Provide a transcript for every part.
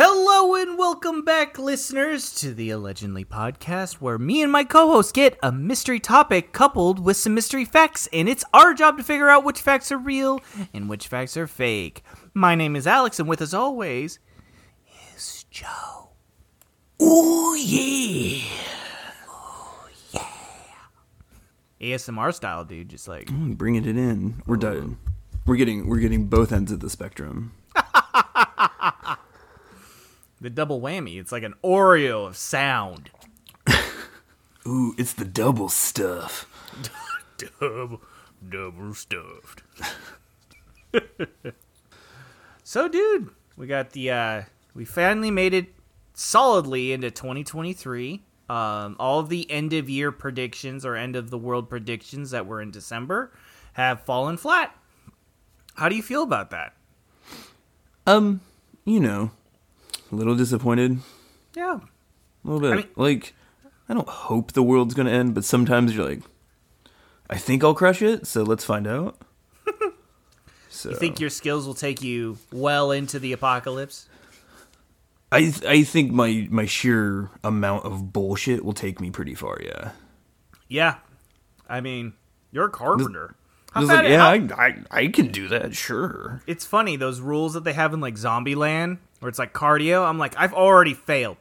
Hello and welcome back, listeners, to the Allegedly podcast, where me and my co host get a mystery topic coupled with some mystery facts, and it's our job to figure out which facts are real and which facts are fake. My name is Alex, and with us always is Joe. Ooh, yeah. Ooh, yeah. ASMR style, dude, just like. bringing it in. We're done. We're getting we're getting both ends of the spectrum. The double whammy. It's like an Oreo of sound. Ooh, it's the double stuff. Double, double stuffed. so, dude, we got the, uh, we finally made it solidly into 2023. Um, all of the end of year predictions or end of the world predictions that were in December have fallen flat. How do you feel about that? Um, you know, a little disappointed. Yeah. A little bit. mean- like, I don't hope the world's gonna end, but sometimes you're like, I think I'll crush it, so let's find out. so You think your skills will take you well into the apocalypse? I I think my my sheer amount of bullshit will take me pretty far. Yeah. Yeah. I mean, you're a carpenter. How like, yeah, how- I, I I can do that. Sure. it's funny those rules that they have in like Zombieland where it's like cardio. I'm like, I've already failed.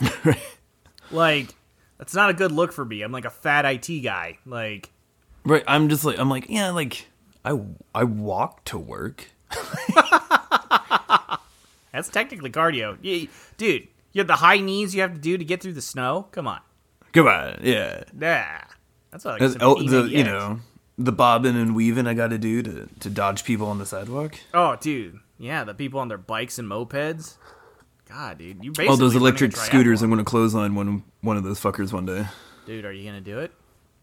like, that's not a good look for me. I'm like a fat IT guy. Like, Right. I'm just like I'm like yeah like I I walk to work. that's technically cardio, dude. You have the high knees you have to do to get through the snow. Come on, Come on. Yeah. nah. That's like That's- some oh, the you know the bobbing and weaving I got to do to to dodge people on the sidewalk. Oh, dude. Yeah, the people on their bikes and mopeds. God, dude, you basically All those electric scooters. I'm gonna clothesline one one of those fuckers one day. Dude, are you gonna do it?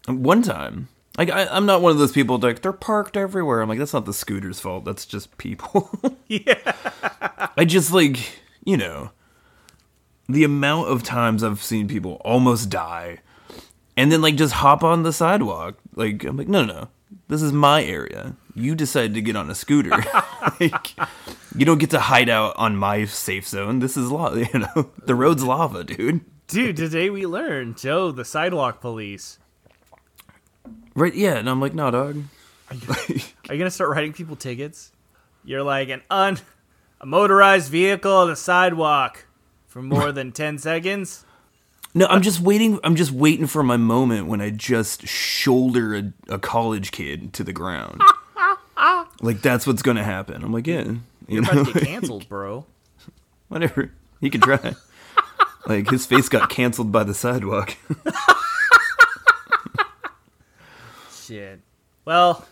Um, one time, like I, I'm not one of those people like they're parked everywhere. I'm like that's not the scooter's fault. That's just people. Yeah. I just like you know the amount of times I've seen people almost die, and then like just hop on the sidewalk. Like I'm like no no no, this is my area. You decided to get on a scooter. like you don't get to hide out on my safe zone. This is lava. You know the road's lava, dude. Dude, today we learned Joe, the sidewalk police. Right? Yeah. And I'm like no dog. Are you gonna start writing people tickets? You're like an un a motorized vehicle on the sidewalk for more than ten seconds. No, I'm just waiting. I'm just waiting for my moment when I just shoulder a, a college kid to the ground. Like that's what's gonna happen. I'm like, yeah, you You're know, about to get canceled, bro. whatever. He can try. like his face got canceled by the sidewalk. Shit. Well,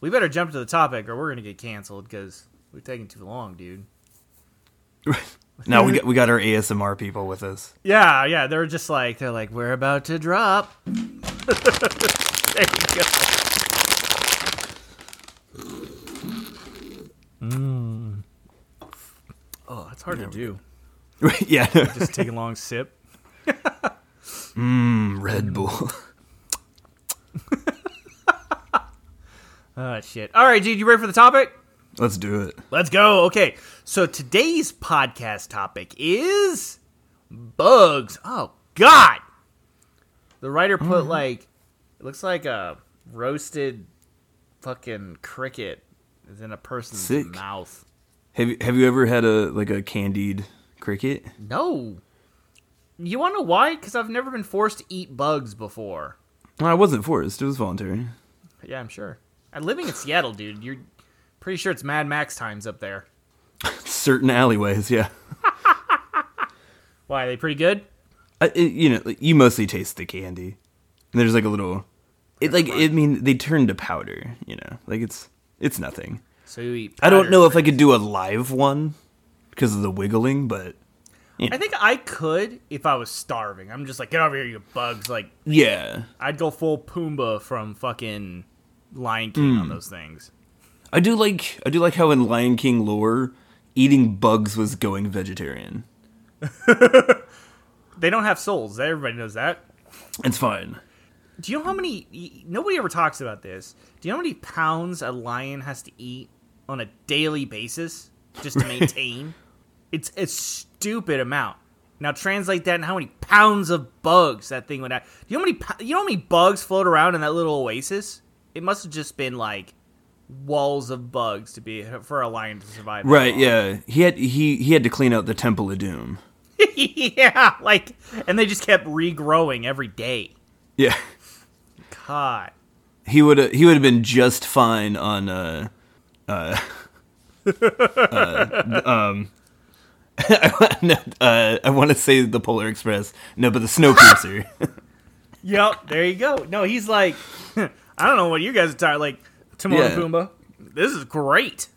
we better jump to the topic, or we're gonna get canceled because we're taking too long, dude. now we got we got our ASMR people with us. Yeah, yeah. They're just like they're like we're about to drop. there you go. Mm. Hard to do. yeah, Just take a long sip. Mmm, Red mm. Bull. Oh shit. All right, dude, you ready for the topic? Let's do it. Let's go. Okay. So today's podcast topic is bugs. Oh god. The writer put like it looks like a roasted fucking cricket is in a person's Sick. mouth. Have you have you ever had a like a candied cricket? No. You want to know why? Because I've never been forced to eat bugs before. No, I wasn't forced. It was voluntary. Yeah, I'm sure. I'm living in Seattle, dude. You're pretty sure it's Mad Max times up there. Certain alleyways, yeah. Why? Are they pretty good? I, it, you know, like, you mostly taste the candy. And there's like a little, it like I mean they turn to powder. You know, like it's it's nothing. So you eat. I don't know if I could do a live one because of the wiggling, but I think I could if I was starving. I'm just like, get over here, you bugs! Like, Yeah. I'd go full Pumbaa from fucking Lion King Hmm. on those things. I do like I do like how in Lion King lore, eating bugs was going vegetarian. They don't have souls. Everybody knows that. It's fine. Do you know how many? Nobody ever talks about this. Do you know how many pounds a lion has to eat on a daily basis just to maintain? it's a stupid amount. Now translate that and how many pounds of bugs that thing would have. Do you know how many? You know how many bugs float around in that little oasis? It must have just been like walls of bugs to be for a lion to survive. Right, long. yeah. He had he he had to clean out the Temple of Doom. yeah, like, and they just kept regrowing every day. Yeah. God. He would he would have been just fine on uh uh, uh um no, uh, I want to say the Polar Express. No, but the Snowpiercer. Yep, there you go. No, he's like, I don't know what you guys are tired. Like, Timon and Yeah. Pumbaa, this is great.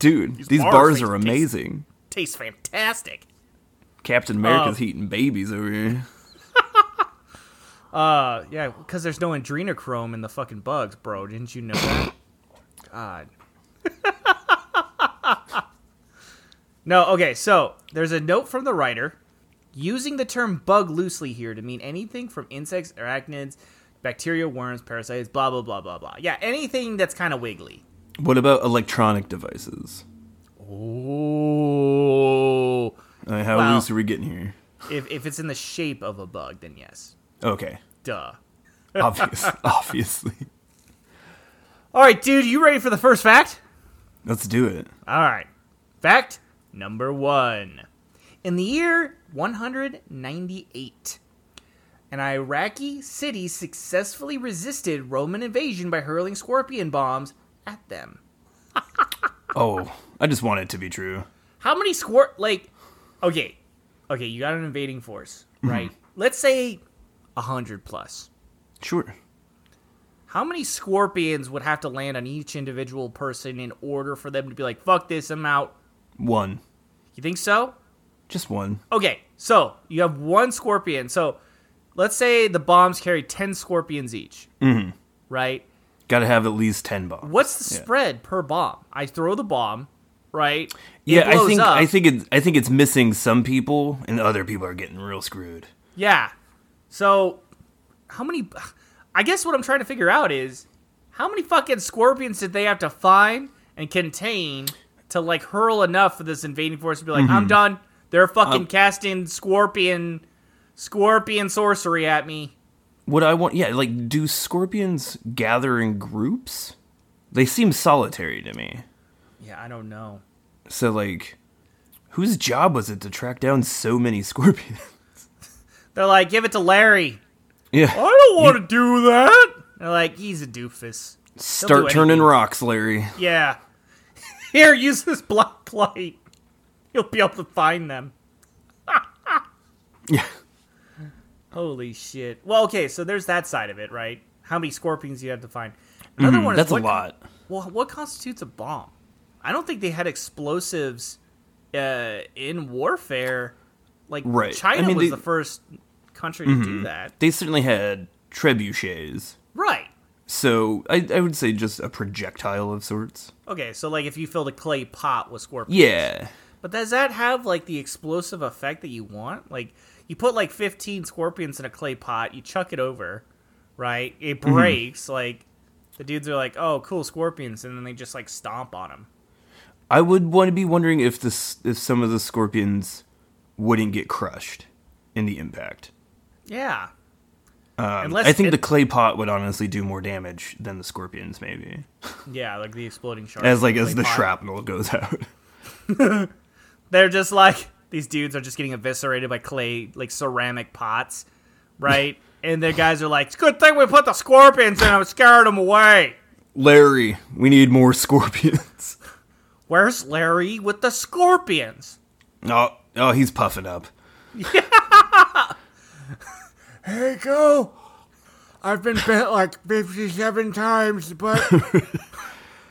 Dude, these bars bars are amazing. Tastes fantastic. Captain America's Uh, eating babies over here. Uh, yeah, because there's no adrenochrome in the fucking bugs, bro. Didn't you know that? God. No, okay, so there's a note from the writer using the term bug loosely here to mean anything from insects, arachnids, bacteria, worms, parasites, blah, blah, blah, blah, blah. Yeah, anything that's kind of wiggly. What about electronic devices? Oh. Uh, how Well- loose are we getting here? If, if it's in the shape of a bug, then yes. Okay, Duh. obvious, obviously. All right, dude, you ready for the first fact? Let's do it. All right. Fact number one. In the year 198, an Iraqi city successfully resisted Roman invasion by hurling scorpion bombs at them. Oh, I just want it to be true. How many squir like okay. Okay, you got an invading force, mm-hmm. right? Let's say a 100 plus. Sure. How many scorpions would have to land on each individual person in order for them to be like, fuck this, I'm out? One. You think so? Just one. Okay, so you have one scorpion. So let's say the bombs carry 10 scorpions each. Mm-hmm. Right? Got to have at least 10 bombs. What's the Yeah. spread per bomb? I throw the bomb, right? It Yeah, I think up. I think it's I think it's missing some people and other people are getting real screwed. Yeah. So how many I guess what I'm trying to figure out is how many fucking scorpions did they have to find and contain to like hurl enough for this invading force to be like, Mm-hmm. I'm done. They're fucking Um, casting scorpion scorpion sorcery at me. What I want, yeah, like do scorpions gather in groups? They seem solitary to me. Yeah, I don't know. So like whose job was it to track down so many scorpions? They're like, give it to Larry. Yeah. I don't want to do that. They're like, he's a doofus. Start do turning anything. rocks, Larry. Yeah. Here, use this black light. You'll be able to find them. Yeah. Holy shit. Well, okay, so there's that side of it, right? How many scorpions you have to find. Another one is Mm-hmm. That's a lot. Well, what constitutes a bomb? I don't think they had explosives uh, in warfare. Like Right. China I mean, was they- the first country to Mm-hmm. do that. They certainly had trebuchets. Right. So I, I would say just a projectile of sorts. Okay, so like if you filled a clay pot with scorpions. Yeah. But does that have like the explosive effect that you want? Like you put like 15 scorpions in a clay pot, you chuck it over, right? It Mm-hmm. breaks. Like the dudes are like, "Oh, cool scorpions," and then they just like stomp on them. I would want to be wondering if this if some of the scorpions wouldn't get crushed in the impact. Yeah. Um, Unless I think it- the clay pot would honestly do more damage than the scorpions, maybe. Yeah, like the exploding shark. As like as the pot. shrapnel goes out. They're just like these dudes are just getting eviscerated by clay like ceramic pots, right? and the guys are like, "It's a good thing we put the scorpions in. I'm scared them away." Larry, we need more scorpions. Where's Larry with the scorpions? oh, oh, he's puffing up. Hey, go! I've been bit like 57 times, but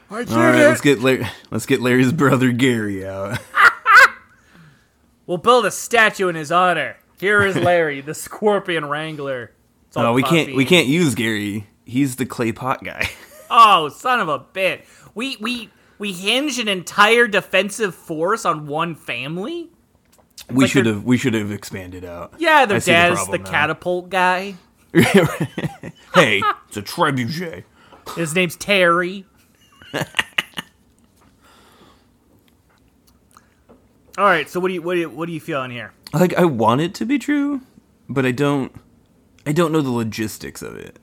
I did All right, it! let's get Larry, let's get Larry's brother Gary out. We'll build a statue in his honor. Here is Larry, the Scorpion Wrangler. It's No, oh, we can't. We can't use Gary. He's the clay pot guy. Oh, son of a bit. We we we hinge an entire defensive force on one family. We like should have. We should have expanded out. Yeah, their I see the dad is the catapult guy. hey, it's a trebuchet. His name's Terry. All right, so what do you what do you what do you feel in here? Like I want it to be true, but I don't. I don't know the logistics of it.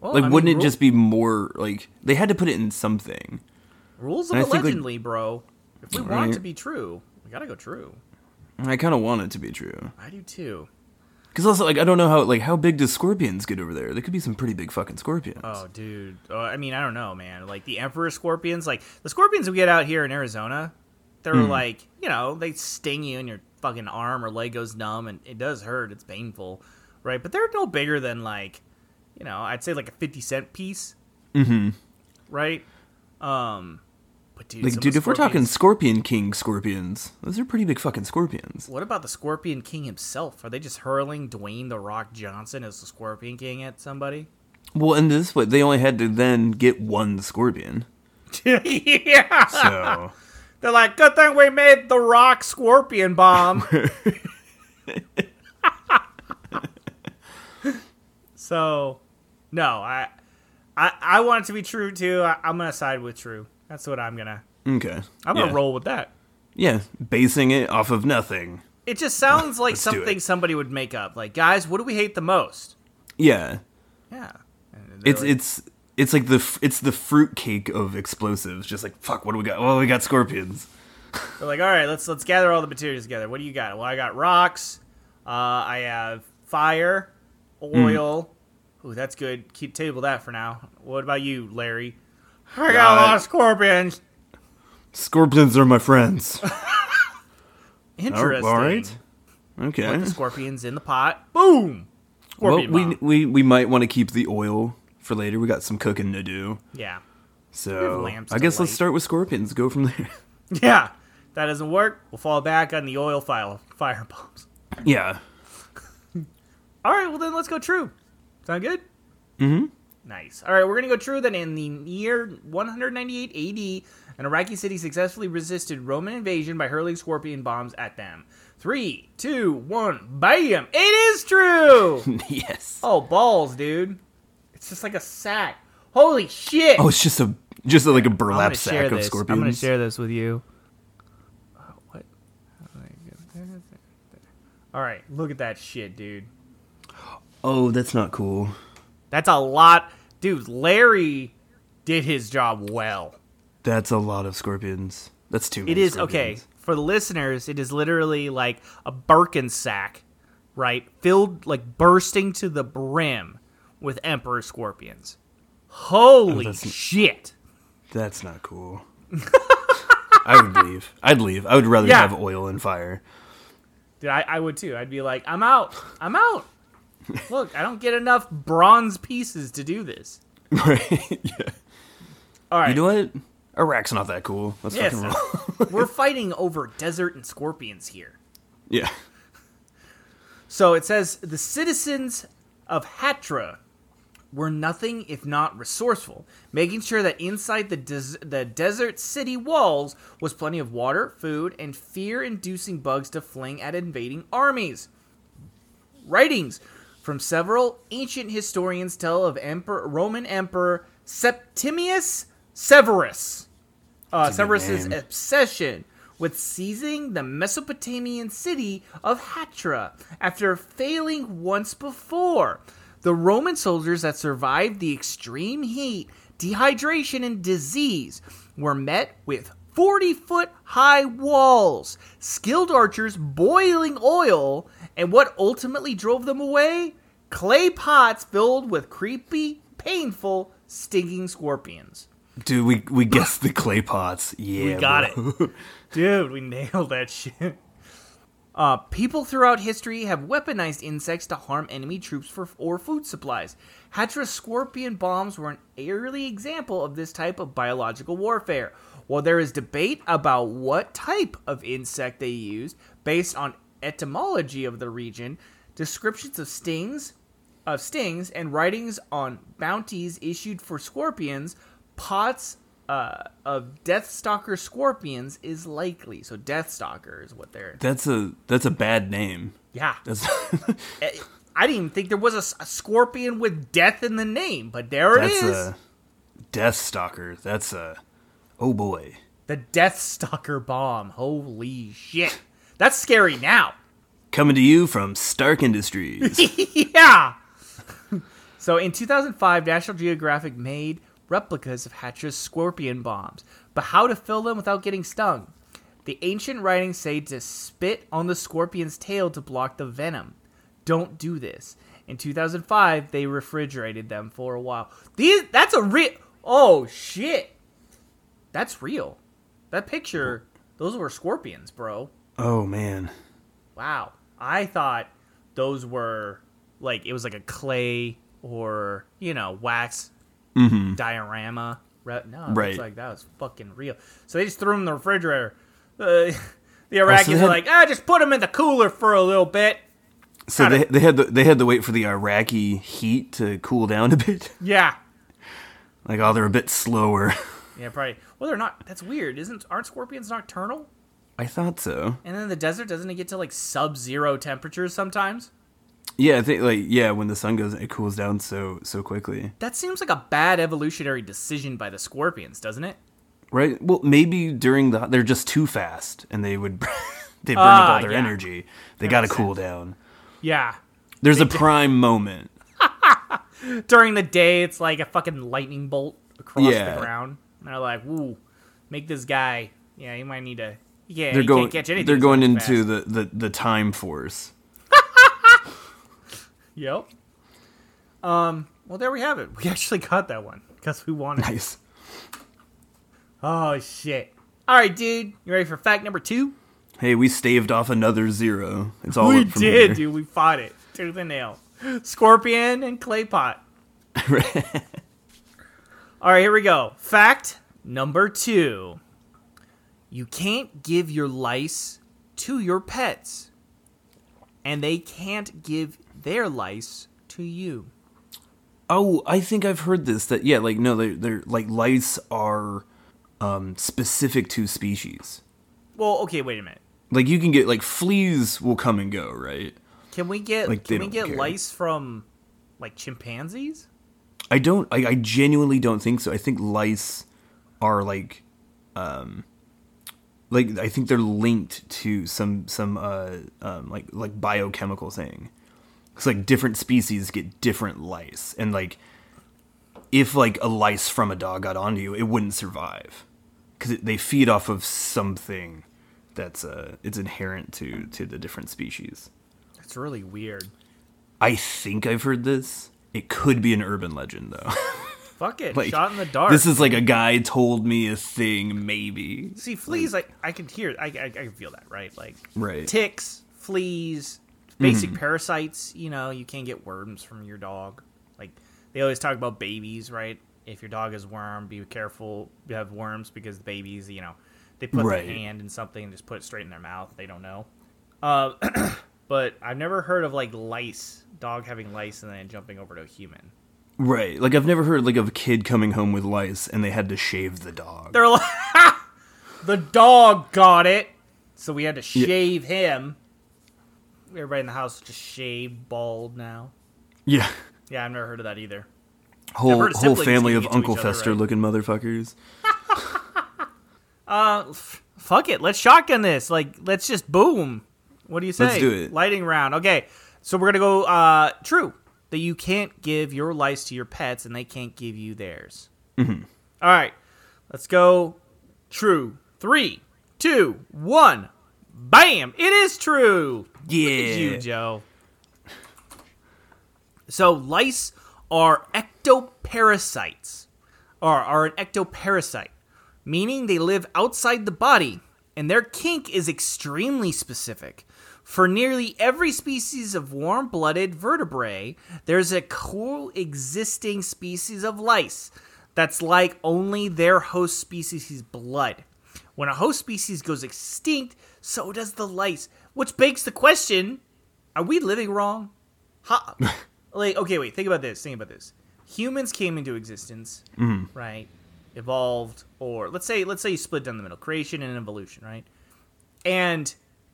Well, Like, I mean, wouldn't it rule- just be more like they had to put it in something? rules of and a think, like- legendly, bro? If we want it to be true, we gotta go true. I kind of want it to be true. I do too. Because also, like, I don't know how like how big does scorpions get over there? There could be some pretty big fucking scorpions. Oh, dude. Uh, I mean, I don't know, man. Like the emperor scorpions, like the scorpions we get out here in Arizona, they're Hmm. like, you know, they sting you and your fucking arm or leg goes numb and it does hurt. It's painful, right? But they're no bigger than like, you know, I'd say like a fifty cent piece, Mm-hmm. right? Um, but dude, Like, dude, if we're talking Scorpion King scorpions, those are pretty big fucking scorpions. what about the Scorpion King himself? Are they just hurling Dwayne the Rock Johnson as the Scorpion King at somebody? Well, in this way, they only had to then get one scorpion. yeah. So They're like, good thing we made the rock scorpion bomb. so, no, I, I, I want it to be true too. I, I'm gonna side with true. That's what I'm gonna. okay, I'm gonna roll with that. Yeah, basing it off of nothing. It just sounds like something somebody would make up. Like, guys, what do we hate the most? Yeah, Yeah, it's like, it's it's like the it's the fruitcake of explosives. Just like fuck, what do we got? Well, we got scorpions. They're like, all right, let's let's gather all the materials together. What do you got? Well, I got rocks. Uh, I have fire, oil. Ooh, that's good. Keep table that for now. What about you, Larry? I got a lot of scorpions. Scorpions are my friends. Interesting. all right. Okay. Put the scorpions in the pot. Boom. Well, Scorpion we, bomb. we we might want to keep the oil for later. We got some cooking to do. Yeah. So I guess let's start with scorpions. Go from there. Yeah. That doesn't work. We'll fall back on the oil file fire bombs. yeah. All right, well then let's go true. Sound good? Mm-hmm. Nice. All right, we're gonna go true. Then in the year 198 AD, an Iraqi city successfully resisted Roman invasion by hurling scorpion bombs at them. Three, two, one, bam! It is true. yes. oh balls, dude! It's just like a sack. Holy shit! Oh, it's just a just like a burlap sack of scorpions. I'm gonna share this with you. Uh, what? All right, look at that shit, dude. Oh, that's not cool. That's a lot, dude. Larry did his job well. That's a lot of scorpions. That's too many. It is okay for the listeners. It is literally like a Birkin sack, right? Filled like bursting to the brim with emperor scorpions. Oh, Holy Oh, that's- shit! That's not cool. I would leave. I'd leave. I would rather Yeah. have oil and fire. Dude, I, I would too. I'd be like, I'm out. I'm out. Look, I don't get enough bronze pieces to do this. Right? yeah. All right, You know what? Iraq's not that cool. Let's Yes. fucking roll. we're fighting over desert and scorpions here. yeah. So it says the citizens of Hatra were nothing if not resourceful, making sure that inside the des- the desert city walls was plenty of water, food, and fear-inducing bugs to fling at invading armies. Writings from several ancient historians tell of Emperor Roman Emperor Septimius Severus. Uh, That's a good Severus's obsession with seizing the Mesopotamian city of Hatra after failing once before. The Roman soldiers that survived the extreme heat, dehydration, and disease were met with 40 foot high walls, skilled archers boiling oil, and what ultimately drove them away? Clay pots filled with creepy, painful, stinging scorpions. Dude, we we guessed the clay pots. Yeah. We got bro. it. Dude, we nailed that shit. Uh, people throughout history have weaponized insects to harm enemy troops for or food supplies. Hatra scorpion bombs were an early example of this type of biological warfare. While there is debate about what type of insect they used based on etymology of the region, descriptions of stings, of stings, and writings on bounties issued for scorpions. Pots uh, of Deathstalker scorpions is likely. So Deathstalker is what they're. That's a that's a bad name. Yeah, That's Eh, I didn't even think there was a scorpion with death in the name, but there it that's is. a Death Stalker. That's a oh boy. The Death Stalker bomb. Holy shit. That's scary now. Coming to you from Stark Industries. yeah. so in 2005, National Geographic made replicas of Hatra's scorpion bombs, but how to fill them without getting stung. The ancient writings say to spit on the scorpion's tail to block the venom. Don't do this. In 2005, they refrigerated them for a while. These that's a real Oh shit. That's real. That picture, those were scorpions, bro. oh man. Wow. I thought those were like it was like a clay or you know wax diorama. Re- no, Right. looks like that was fucking real. So they just threw them in the refrigerator. Uh, the Iraqis they are had- like, ah, just put them in the cooler for a little bit. So they they had to, they had to wait for the Iraqi heat to cool down a bit. Yeah. Like oh, they're a bit slower. Yeah, probably. Well, they're not. That's weird, isn't? Aren't scorpions nocturnal? I thought so. And then the desert, doesn't it get to like sub-zero temperatures sometimes? Yeah, I think like yeah, when the sun goes, it cools down so so quickly. That seems like a bad evolutionary decision by the scorpions, doesn't it? Right? Well, maybe during the they're just too fast and they would they burn Ah, up all their yeah. energy. They got to cool down. Yeah. There's a prime moment. during the day it's like a fucking lightning bolt across Yeah. the ground. And they're like, "Ooh, make this guy. Yeah, you might need to. Yeah, They're he going can't catch anything. they're so going fast." into the, the the time force. Yep. Um. Well, there we have it. We actually got that one because we wanted. it. Nice. Oh shit! All right, dude. You ready for fact number two? Hey, we staved off another zero. It's all we did, here. dude. We fought it tooth and nail. Scorpion and clay pot. All right, here we go. Fact number two. You can't give your lice to your pets, and they can't give their lice to you. Oh, I think I've heard this. That yeah, like no, they're they're like lice are um specific to species. Well, okay, wait a minute. Like you can get like fleas will come and go, right? Can we get Like, can we get care. lice from like chimpanzees? I don't. I, I genuinely don't think so. I think lice are like, um, like I think they're linked to some some uh um like like biochemical thing. It's like different species get different lice, and like if like a lice from a dog got onto you, it wouldn't survive because they feed off of something that's uh it's inherent to to the different species. That's really weird. I think I've heard this. It could be an urban legend though. Fuck it. Like, Shot in the dark. This is like a guy told me a thing, maybe. See, fleas, like I can hear, I, I, I can feel that, right? Like Right. ticks, fleas, basic Mm-hmm. parasites. You know, you can't get worms from your dog. Like they always talk about babies, right? If your dog has worm, be careful. You have worms because the babies, you know, they put Right. their hand in something and just put it straight in their mouth. They don't know. Uh, but I've never heard of like lice, dog having lice and then jumping over to a human. Right. Like I've never heard like of a kid coming home with lice and they had to shave the dog. They're like, the dog got it, so we had to shave him. Everybody in the house just shaved bald now. yeah. Yeah, I've never heard of that either. Whole whole family of Uncle Fester right? looking motherfuckers. Uh, f- fuck it, let's shotgun this. Like, let's just boom. What do you say? Let's do it. Lighting round. Okay, so we're gonna go. Uh, true that you can't give your lice to your pets, and they can't give you theirs. Mm-hmm. right, let's go. True. Three, two, one. Bam! It is true. Yeah. You, Joe. So lice are ectoparasites, or are an ectoparasite, meaning they live outside the body, and their kink is extremely specific. For nearly every species of warm-blooded vertebrae, there's a coexisting species of lice. that's like only their host species' blood. When a host species goes extinct, so does the lice, which begs the question: Are we living wrong? How, like, okay, wait. Think about this. Think about this. Humans came into existence, mm-hmm. right? Evolved, or let's say, let's say you split down the middle, creation and evolution, right? And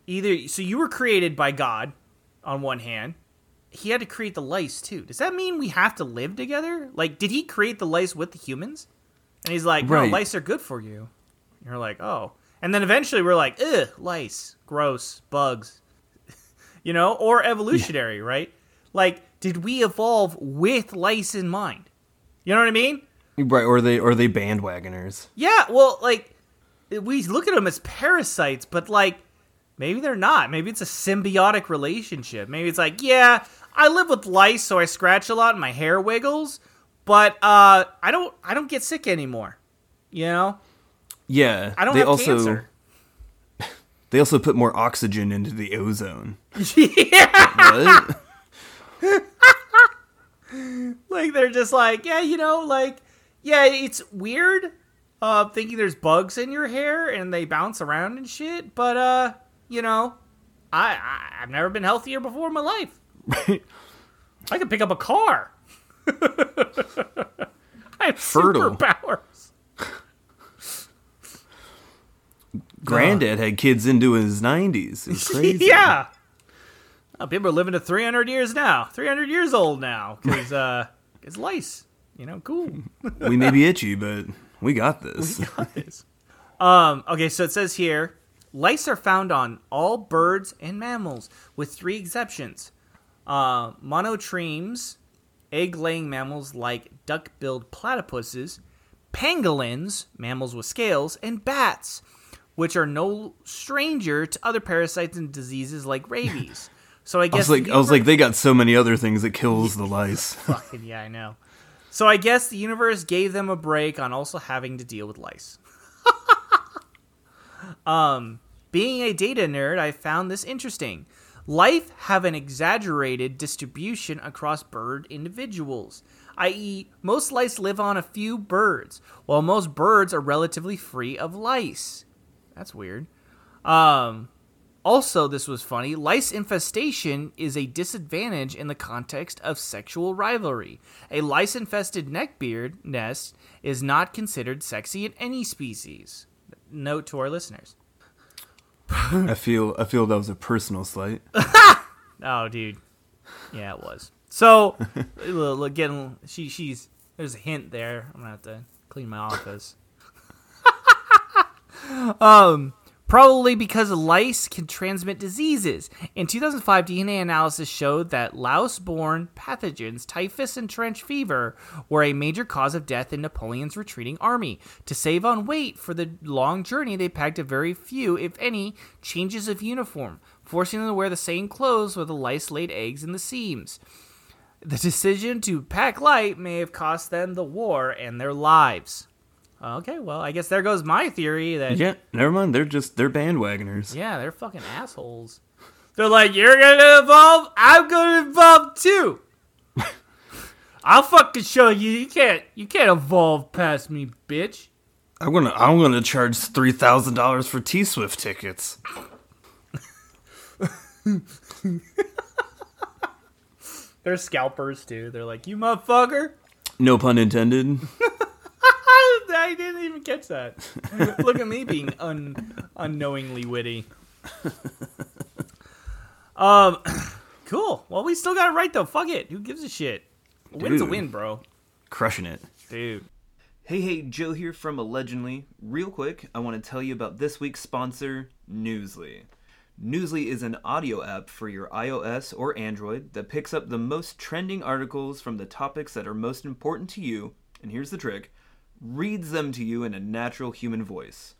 either so you were created by God on one hand. He had to create the lice too. Does that mean we have to live together? Like, did he create the lice with the humans? And he's like, no, Right. lice are good for you. And you're like, oh. And then eventually we're like, ugh, lice, gross, bugs. you know, or evolutionary, right? Like, did we evolve with lice in mind? You know what I mean? Right, or they or they bandwagoners. Yeah, well, like we look at them as parasites, but like maybe they're not. Maybe it's a symbiotic relationship. Maybe it's like, yeah, I live with lice, so I scratch a lot and my hair wiggles, but uh, I don't, I don't get sick anymore. You know, Yeah, I don't they have also cancer. they also put more oxygen into the ozone. yeah, What? like they're just like, yeah, you know, like, yeah, it's weird. Uh, thinking there's bugs in your hair and they bounce around and shit, but uh, you know, I, I I've never been healthier before in my life. Right. I could pick up a car. I have Fertile. superpowers. Granddad had kids into his nineties. It's crazy. yeah. People are living to 300 years now. 300 years old now because uh, it's lice. You know, cool. we may be itchy, but we got this. is. Um, okay, so it says here lice are found on all birds and mammals, with three exceptions. Uh, monotremes, egg laying mammals like duck billed platypuses, pangolins, mammals with scales, and bats, which are no stranger to other parasites and diseases like rabies. So I I guess was like, I was like, they got so many other things that kills the lice. Fucking yeah, I know. So I guess the universe gave them a break on also having to deal with lice. um, being a data nerd, I found this interesting. Life have an exaggerated distribution across bird individuals, i.e., most lice live on a few birds, while most birds are relatively free of lice. That's weird. Um, also, this was funny. Lice infestation is a disadvantage in the context of sexual rivalry. A lice infested neckbeard nest is not considered sexy in any species. Note to our listeners. I feel, I feel that was a personal slight. Oh, dude. Yeah, it was. So, getting she she's there's a hint there. I'm gonna have to clean my office. Um, probably because lice can transmit diseases. In 2005, DNA analysis showed that louse-borne pathogens, typhus and trench fever, were a major cause of death in Napoleon's retreating army. To save on weight for the long journey, they packed a very few, if any, changes of uniform, forcing them to wear the same clothes where the lice laid eggs in the seams. The decision to pack light may have cost them the war and their lives. Okay, well, I guess there goes my theory that Yeah, never mind. They're just they're bandwagoners. yeah, they're fucking assholes. They're like, you're gonna evolve, I'm gonna evolve too. I'll fucking show you. You can't, you can't evolve past me, bitch. I'm gonna I'm gonna charge three thousand dollars for T Swift tickets. They're scalpers too. They're like, you motherfucker. No pun intended. I didn't even catch that. Look at me being un- unknowingly witty. um, cool. Well, we still got it right though. Fuck it. Who gives a shit? A win's a Dude. win, bro. Crushing it. Dude. Hey, hey, Joe here from Allegedly. Real quick, I want to tell you about this week's sponsor, Newsly. Newsly is an audio app for your iOS or Android that picks up the most trending articles from the topics that are most important to you, and here's the trick reads them to you in a natural human voice.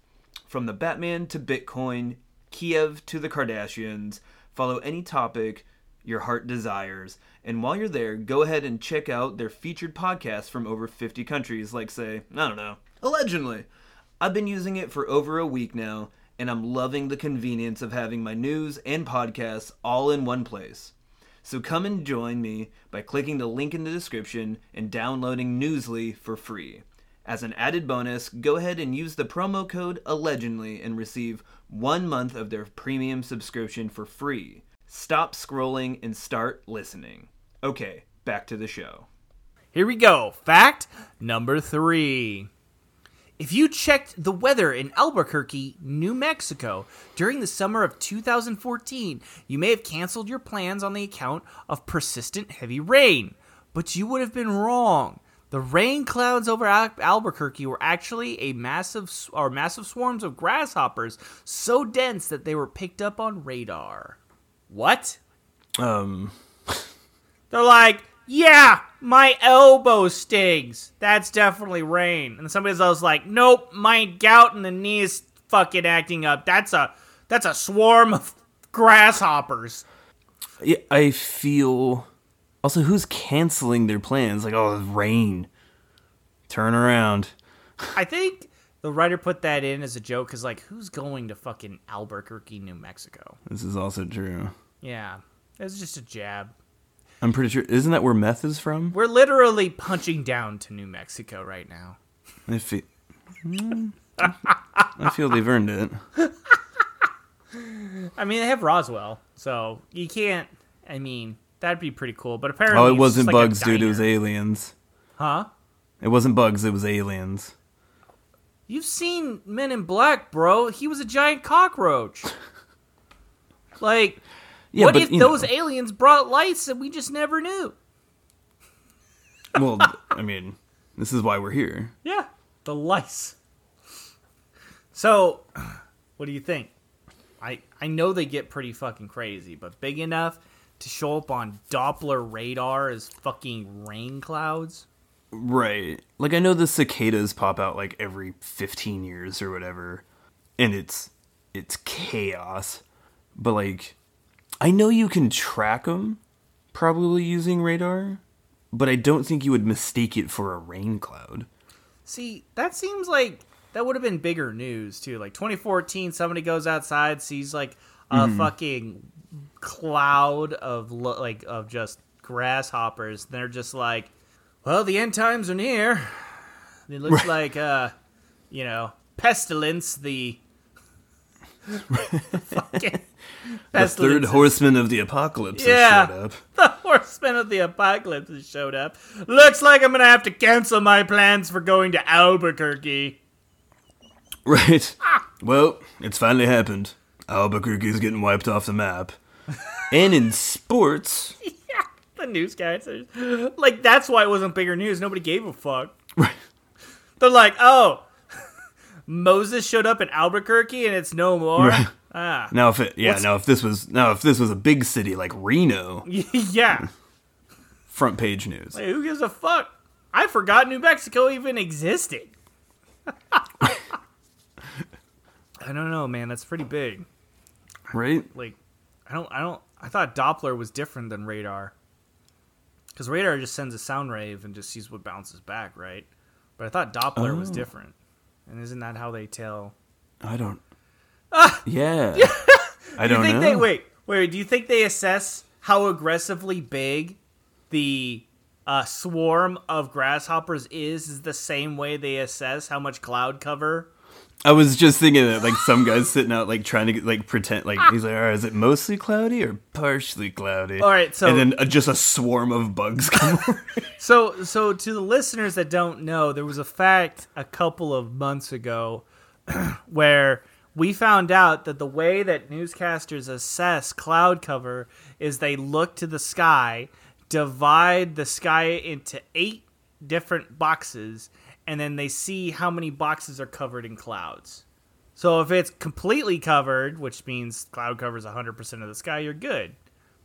From the Batman to Bitcoin, Kiev to the Kardashians, follow any topic your heart desires. And while you're there, go ahead and check out their featured podcasts from over 50 countries, like, say, I don't know, allegedly. I've been using it for over a week now, and I'm loving the convenience of having my news and podcasts all in one place. So come and join me by clicking the link in the description and downloading Newsly for free. As an added bonus, go ahead and use the promo code Allegedly and receive one month of their premium subscription for free. Stop scrolling and start listening. Okay, back to the show. Here we go. Fact number three. If you checked the weather in Albuquerque, New Mexico during the summer of 2014, you may have canceled your plans on the account of persistent heavy rain. But you would have been wrong. The rain clouds over Al- Albuquerque were actually a massive or massive swarms of grasshoppers so dense that they were picked up on radar. What? Um, They're like, yeah, my elbow stings. That's definitely rain. And somebody else like, nope, my gout in the knee is fucking acting up. That's a that's a swarm of grasshoppers. yeah, I feel. Also, who's canceling their plans? Like, oh, rain. Turn around. I think the writer put that in as a joke because like, who's going to fucking Albuquerque, New Mexico? This is also true. Yeah, it's just a jab. I'm pretty sure. Isn't that where meth is from? We're literally punching down to New Mexico right now. I feel. Hmm. I feel they've earned it. I mean, they have Roswell, so you can't. I mean, that'd be pretty cool. But apparently, Oh, it wasn't like bugs, dude. It was aliens. huh? It wasn't bugs. It was aliens. You've seen Men in Black, bro. He was a giant cockroach. like, Yeah, what but if those know. aliens brought lights and we just never knew? well, I mean, this is why we're here. Yeah, the lice. So, what do you think? I I know they get pretty fucking crazy, but big enough to show up on Doppler radar as fucking rain clouds? Right. Like I know the cicadas pop out like every 15 years or whatever and it's it's chaos. But like I know you can track them probably using radar, but I don't think you would mistake it for a rain cloud. See, that seems like that would have been bigger news too. Like 2014, somebody goes outside, sees like a mm-hmm. fucking cloud of lo- like of just grasshoppers. They're just like, well, the end times are near. It looks like, uh, you know, pestilence. The fucking The third horseman of the apocalypse Yeah. has showed up. the horseman of the apocalypse has showed up. Looks like I'm gonna have to cancel my plans for going to Albuquerque. Right. Well, it's finally happened. Albuquerque's getting wiped off the map. And in sports, yeah, the newscasters. Like that's why it wasn't bigger news. Nobody gave a fuck. Right. They're like, oh, Moses showed up in Albuquerque and it's no more. Right. Ah, Now if it yeah, What's- now if this was now if this was a big city like Reno, yeah. front page news. Like, who gives a fuck? I forgot New Mexico even existed. I don't know, man. That's pretty big. Right? Like, I don't, I don't. I thought Doppler was different than radar. Because radar just sends a sound wave and just sees what bounces back, right? But I thought Doppler was Oh. different. And isn't that how they tell? I don't Yeah. I don't think know. they wait? Wait, do you think they assess how aggressively big the uh, swarm of grasshoppers is? Is the same way they assess how much cloud cover? I was just thinking that like some guy's sitting out like trying to like pretend like he's like, all right, is it mostly cloudy or partially cloudy? All right, so- and then uh, just a swarm of bugs come over. So, so to the listeners that don't know, there was a fact a couple of months ago where we found out that the way that newscasters assess cloud cover is they look to the sky, divide the sky into eight different boxes, and then they see how many boxes are covered in clouds. So if it's completely covered, which means cloud covers 100% of the sky, you're good.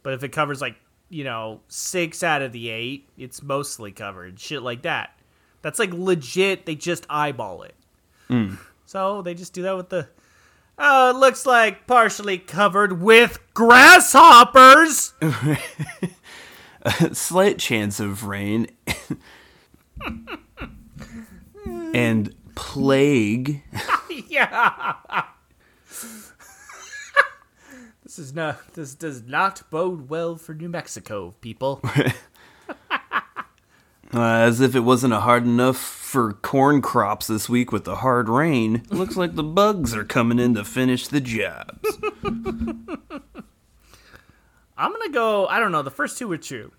But if it covers like, you know, six out of the eight, it's mostly covered. Shit like that. That's like legit. They just eyeball it. Hmm. So they just do that with the. Oh, it looks like partially covered with grasshoppers. a Slight chance of rain. and plague. yeah. this is not. This does not bode well for New Mexico, people. Uh, as if it wasn't a hard enough for corn crops this week with the hard rain, looks like the bugs are coming in to finish the jobs. I'm gonna go. I don't know. The first two were true.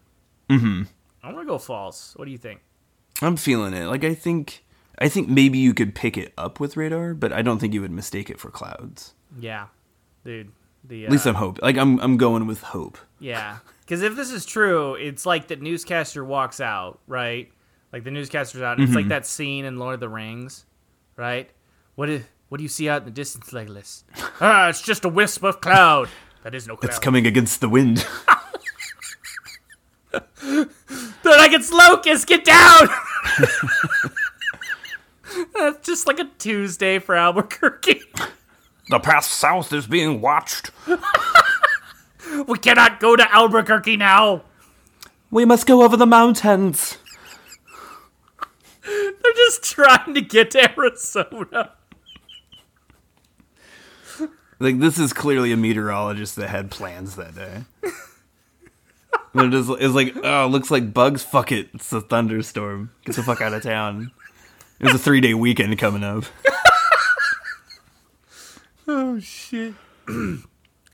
Mm-hmm. I'm gonna go false. What do you think? I'm feeling it. Like I think, I think maybe you could pick it up with radar, but I don't think you would mistake it for clouds. Yeah, dude. The At least uh, I'm hope. Like I'm, I'm going with hope. Yeah, because if this is true, it's like the newscaster walks out, right? Like the newscaster's out. And It's Mm-hmm. like that scene in Lord of the Rings, right? What if, what do you see out in the distance, Legolas? ah, it's just a wisp of cloud. That is no cloud. It's coming against the wind. They're like it's locusts. Get down. That's just like a Tuesday for Albuquerque. the path south is being watched. we cannot go to Albuquerque now. We must go over the mountains. They're just trying to get to Arizona. Like this is clearly a meteorologist that had plans that day. They're just it's like, oh, looks like bugs. Fuck it, it's a thunderstorm. Get the fuck out of town. There's a three day weekend coming up. Oh shit. All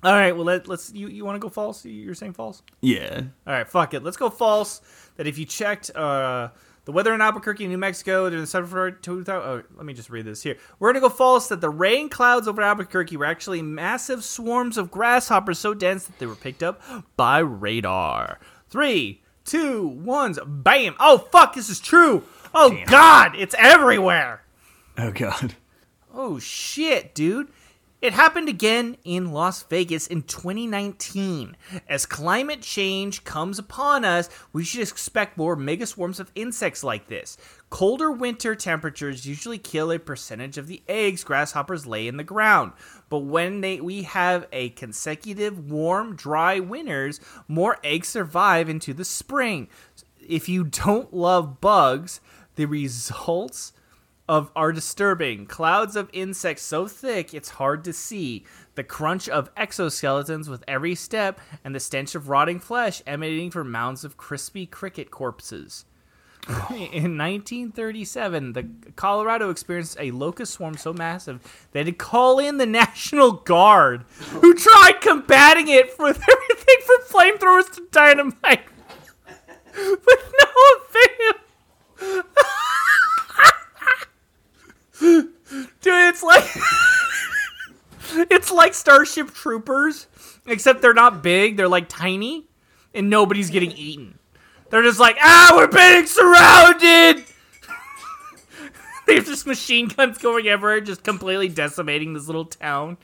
right, well let, let's you you want to go false? You're saying false? Yeah. All right, fuck it. Let's go false. That if you checked uh, the weather in Albuquerque, New Mexico, during the summer for 2000. Oh, let me just read this here. We're gonna go false that the rain clouds over Albuquerque were actually massive swarms of grasshoppers so dense that they were picked up by radar. Three, two, one, bam! Oh fuck, this is true. Oh god, it's everywhere. Oh god. Oh shit, dude. It happened again in Las Vegas in 2019. As climate change comes upon us, we should expect more mega swarms of insects like this. Colder winter temperatures usually kill a percentage of the eggs grasshoppers lay in the ground. But when they, we have a consecutive warm, dry winters, more eggs survive into the spring. If you don't love bugs, the results of are disturbing. Clouds of insects so thick it's hard to see. The crunch of exoskeletons with every step, and the stench of rotting flesh emanating from mounds of crispy cricket corpses. In 1937, the Colorado experienced a locust swarm so massive they had to call in the National Guard, who tried combating it with everything from flamethrowers to dynamite, with no avail. Dude, it's like it's like Starship Troopers, except they're not big. They're like tiny, and nobody's getting eaten. They're just like, ah, we're being surrounded. they have just machine guns going everywhere, just completely decimating this little town.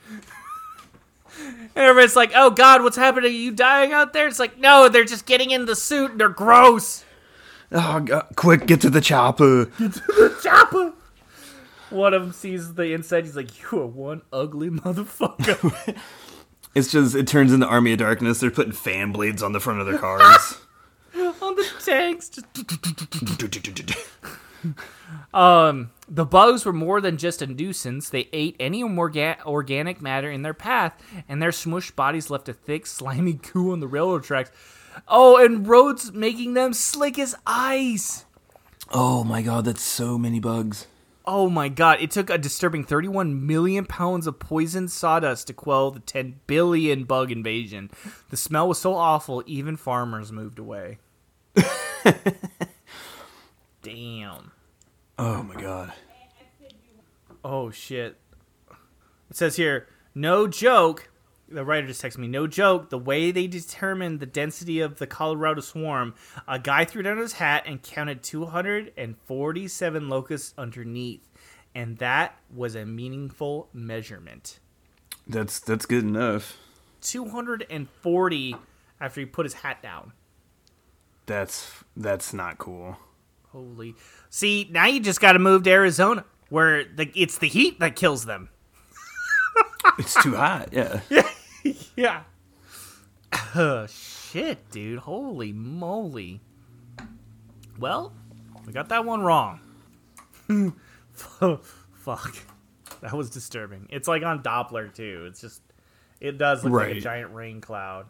And everybody's like, oh god, what's happening? Are you dying out there? It's like, no, they're just getting in the suit and they're gross. Oh god. Quick, get to the chopper. Get to the chopper. One of them sees the inside. He's like, "You are one ugly motherfucker." It's just it turns into Army of Darkness. They're putting fan blades on the front of their cars. on the tanks. Um, the bugs were more than just a nuisance. They ate any orga- organic matter in their path, and their smushed bodies left a thick, slimy goo on the railroad tracks. Oh, and roads making them slick as ice. oh my god, that's so many bugs. Oh my god, it took a disturbing 31 million pounds of poisoned sawdust to quell the 10 billion bug invasion. The smell was so awful, even farmers moved away. Damn. Oh my god. Oh shit. It says here, no joke. The writer just texted me, no joke. The way they determined the density of the Colorado swarm, a guy threw down his hat and counted 247 locusts underneath. And that was a meaningful measurement. That's that's good enough. 240 after he put his hat down. That's that's not cool. Holy. See, now you just got to move to Arizona where the, it's the heat that kills them. It's too hot. Yeah. Yeah. Oh, shit, dude. Holy moly. Well, we got that one wrong. Fuck. That was disturbing. It's like on Doppler, too. It's just, it does look like a giant rain cloud.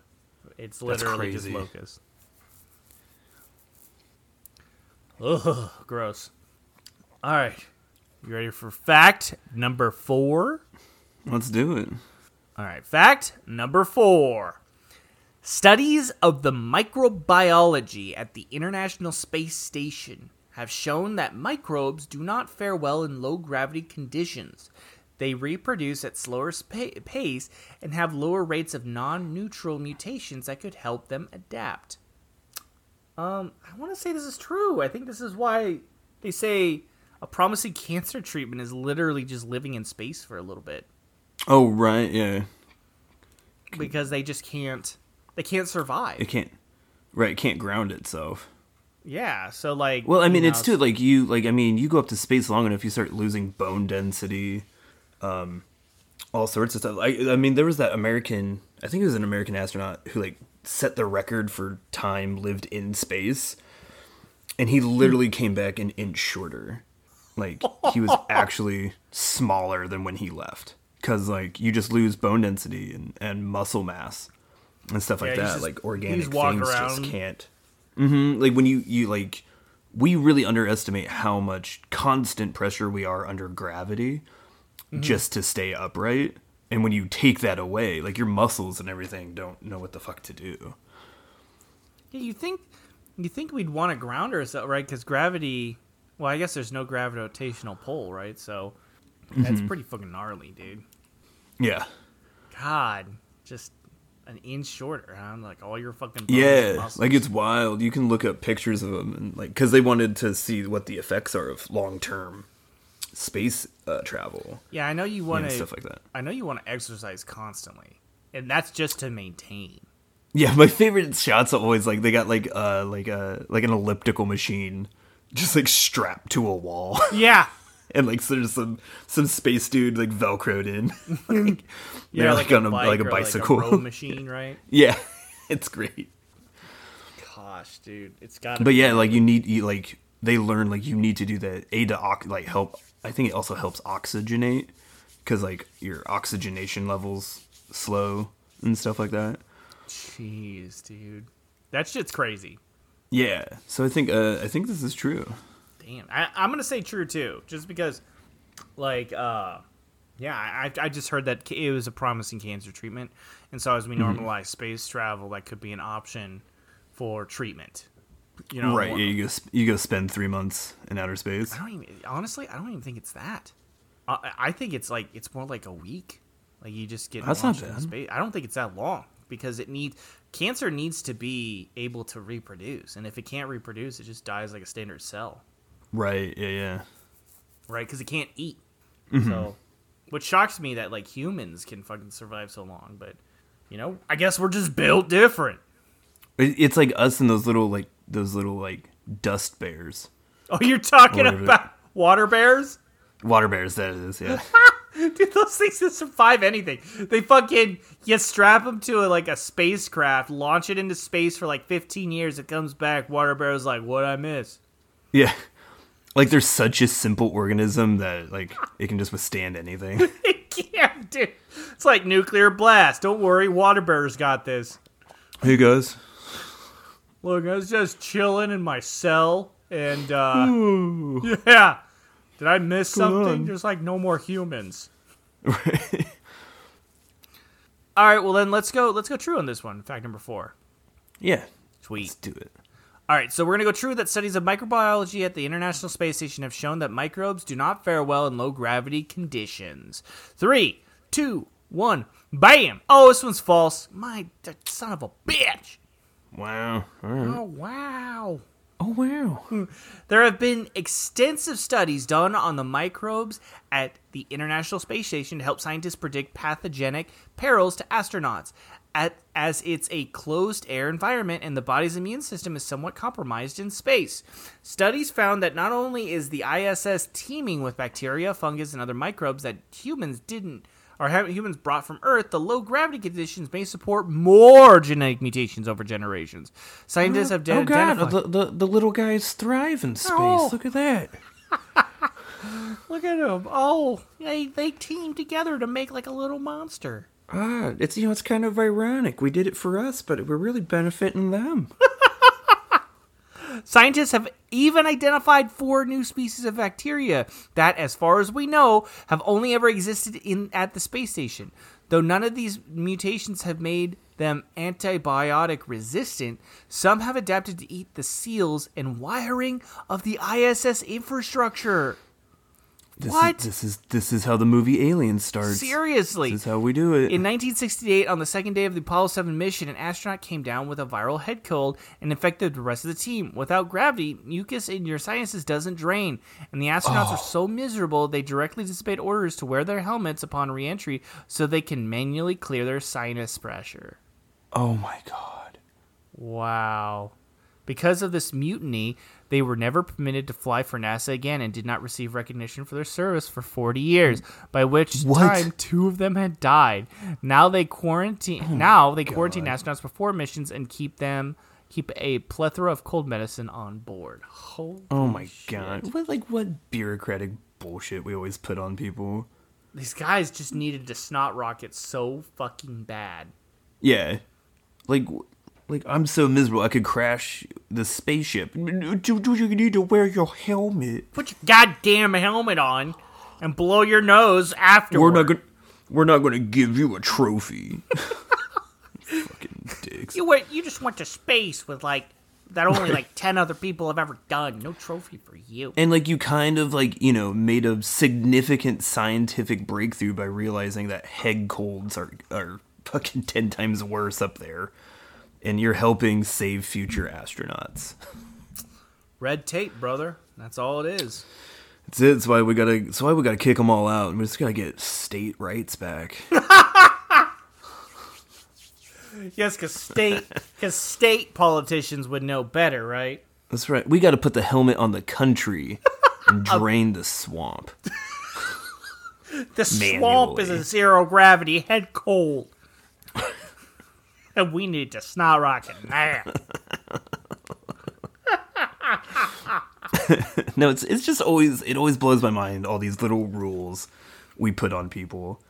It's literally just crazy. locusts. Ugh, gross. All right. You ready for fact number four? Let's do it. All right. Fact number four. Studies of the microbiology at the International Space Station have shown that microbes do not fare well in low gravity conditions. They reproduce at slower spa- pace and have lower rates of non neutral mutations that could help them adapt. Um, I want to say this is true. I think this is why they say a promising cancer treatment is literally just living in space for a little bit Oh right, yeah. because they just can't they can't survive. It can't. Right, it can't ground itself. Yeah, so like Well, I mean, you it's know, too like you like. I mean, you go up to space long enough, you start losing bone density, um, all sorts of stuff. I, I mean, there was that American. I think it was an American astronaut who like set the record for time lived in space, and he literally came back an inch shorter. Like he was actually smaller than when he left, because like you just lose bone density and and muscle mass and stuff like Yeah, that. just- like organic just things just can't hmm Like when you you like, we really underestimate how much constant pressure we are under gravity, Mm-hmm. just to stay upright. And when you take that away, like your muscles and everything don't know what the fuck to do. Yeah, you think you think we'd want to ground ourselves, right? Because gravity. Well, I guess there's no gravitational pull, right? So Mm-hmm. that's pretty fucking gnarly, dude. Yeah, God, just an inch shorter, huh? Like all your fucking yeah. muscles. Like it's wild. You can look up pictures of them, and like because they wanted to see what the effects are of long term space uh, travel yeah. I know you want to. stuff like that. I know you want to exercise constantly, and that's just to maintain. Yeah, my favorite shots are always like they got like uh like a like an elliptical machine just like strapped to a wall. Yeah, and like so there's some some space dude like velcroed in. like, yeah, they're, like, on a, like a bicycle. like a machine, right? yeah, it's great. Gosh, dude, it's got. But yeah, like you need you like they learn like you need to do that a to ox- like help. I think it also helps oxygenate because like your oxygenation levels slow and stuff like that. Jeez, dude, that shit's crazy. Yeah, so I think uh, I think this is true. Damn, I, I'm gonna say true too, just because, like, uh, yeah, I, I just heard that it was a promising cancer treatment, and so as we normalize space travel, that could be an option for treatment. You know, right? Yeah, you go sp- you go spend three months in outer space. I don't even honestly, I don't even think it's that. I, I think it's like it's more like a week. Like you just get That's not bad. space. I don't think it's that long because it needs cancer needs to be able to reproduce, and if it can't reproduce, it just dies like a standard cell. Right? Yeah, yeah. right? Because it can't eat. Mm-hmm. So, which shocks me that like humans can fucking survive so long, but you know, I guess we're just built different. It's like us and those little like those little like dust bears, Oh, you're talking Whatever. about water bears? water bears. That is, yeah. Dude, those things can survive anything. They fucking you strap them to a, like a spacecraft, launch it into space for like 15 years. It comes back. Water bear's like, what I miss? yeah. Like they're such a simple organism that like it can just withstand anything. It can't, dude. It's like nuclear blast. Don't worry, water bear's got this. hey guys. Look, I was just chilling in my cell, and uh, yeah, did I miss something? There's like no more humans. All right, well then let's go. Let's go true on this one. Fact number four. yeah. Sweet. Let's do it. All right, so we're gonna go true that studies of microbiology at the International Space Station have shown that microbes do not fare well in low gravity conditions. Three, two, one, bam! Oh, this one's false. My son of a bitch. Wow. Right. Oh wow. Oh wow. There have been extensive studies done on the microbes at the International Space Station to help scientists predict pathogenic perils to astronauts. At, as it's a closed air environment and the body's immune system is somewhat compromised in space. Studies found that not only is the ISS teeming with bacteria, fungus, and other microbes that humans didn't or have humans brought from Earth, the low gravity conditions may support more genetic mutations over generations. Scientists have oh, oh god, identified. the, the the little guys thrive in space. Oh. Look at that. Look at them. Oh, they they team together to make like a little monster. Ah, it's you know it's kind of ironic. We did it for us, but we're really benefiting them. Scientists have even identified four new species of bacteria that, as far as we know, have only ever existed in at the space station. Though none of these mutations have made them antibiotic resistant, some have adapted to eat the seals and wiring of the ISS infrastructure. This What? Is, this is this is how the movie Alien starts. Seriously. This is how we do it. In 1968, on the second day of the Apollo 7 mission, an astronaut came down with a viral head cold and infected the rest of the team. Without gravity, mucus in your sinuses doesn't drain, and the astronauts are oh. so miserable they directly disobeyed orders to wear their helmets upon reentry so they can manually clear their sinus pressure. oh my god. Wow. Because of this mutiny, they were never permitted to fly for NASA again and did not receive recognition for their service for 40 years, by which What? time two of them had died. Now they quarantine oh now they quarantine astronauts before missions and keep them keep a plethora of cold medicine on board. Holy Oh my shit. god. What like what bureaucratic bullshit we always put on people. These guys just needed to snot rocket so fucking bad. Yeah. Like like I'm so miserable I could crash the spaceship. Do, do you need to wear your helmet? Put your goddamn helmet on and blow your nose afterward. We're not gonna we're not gonna give you a trophy. Fucking dicks. You went. You just went to space with like that. Only like ten other people have ever done. No trophy for you. And like you kind of like, you know, made a significant scientific breakthrough by realizing that head colds are are fucking 10 times worse up there. And you're helping save future astronauts. Red tape, brother. That's all it is. That's it. That's why we gotta. That's why we gotta kick them all out. And we just gotta get state rights back. Yes, because state, because state politicians would know better, right? That's right. We gotta put the helmet on the country and drain the swamp. The swamp is a zero gravity head cold, we need to snot rocket now. No, it's it's just always it always blows my mind all these little rules we put on people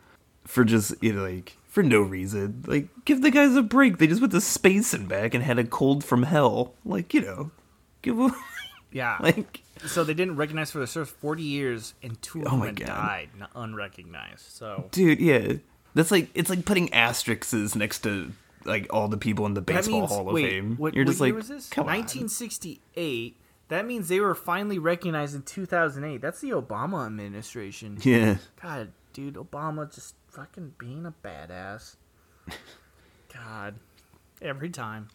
for just you know, like for no reason. Like give the guys a break. They just went to space and back and had a cold from hell. Like you know, give them Yeah. like so they didn't recognize for the service forty years, and two oh of Oh them died, unrecognized. So dude, yeah. That's like it's like putting asterisks next to like all the people in the baseball means- Hall of wait, Fame. What, You're what just like, was this? come on. 1968. That means they were finally recognized in 2008. That's the Obama administration. Yeah. God, dude, Obama just fucking being a badass. God, every time,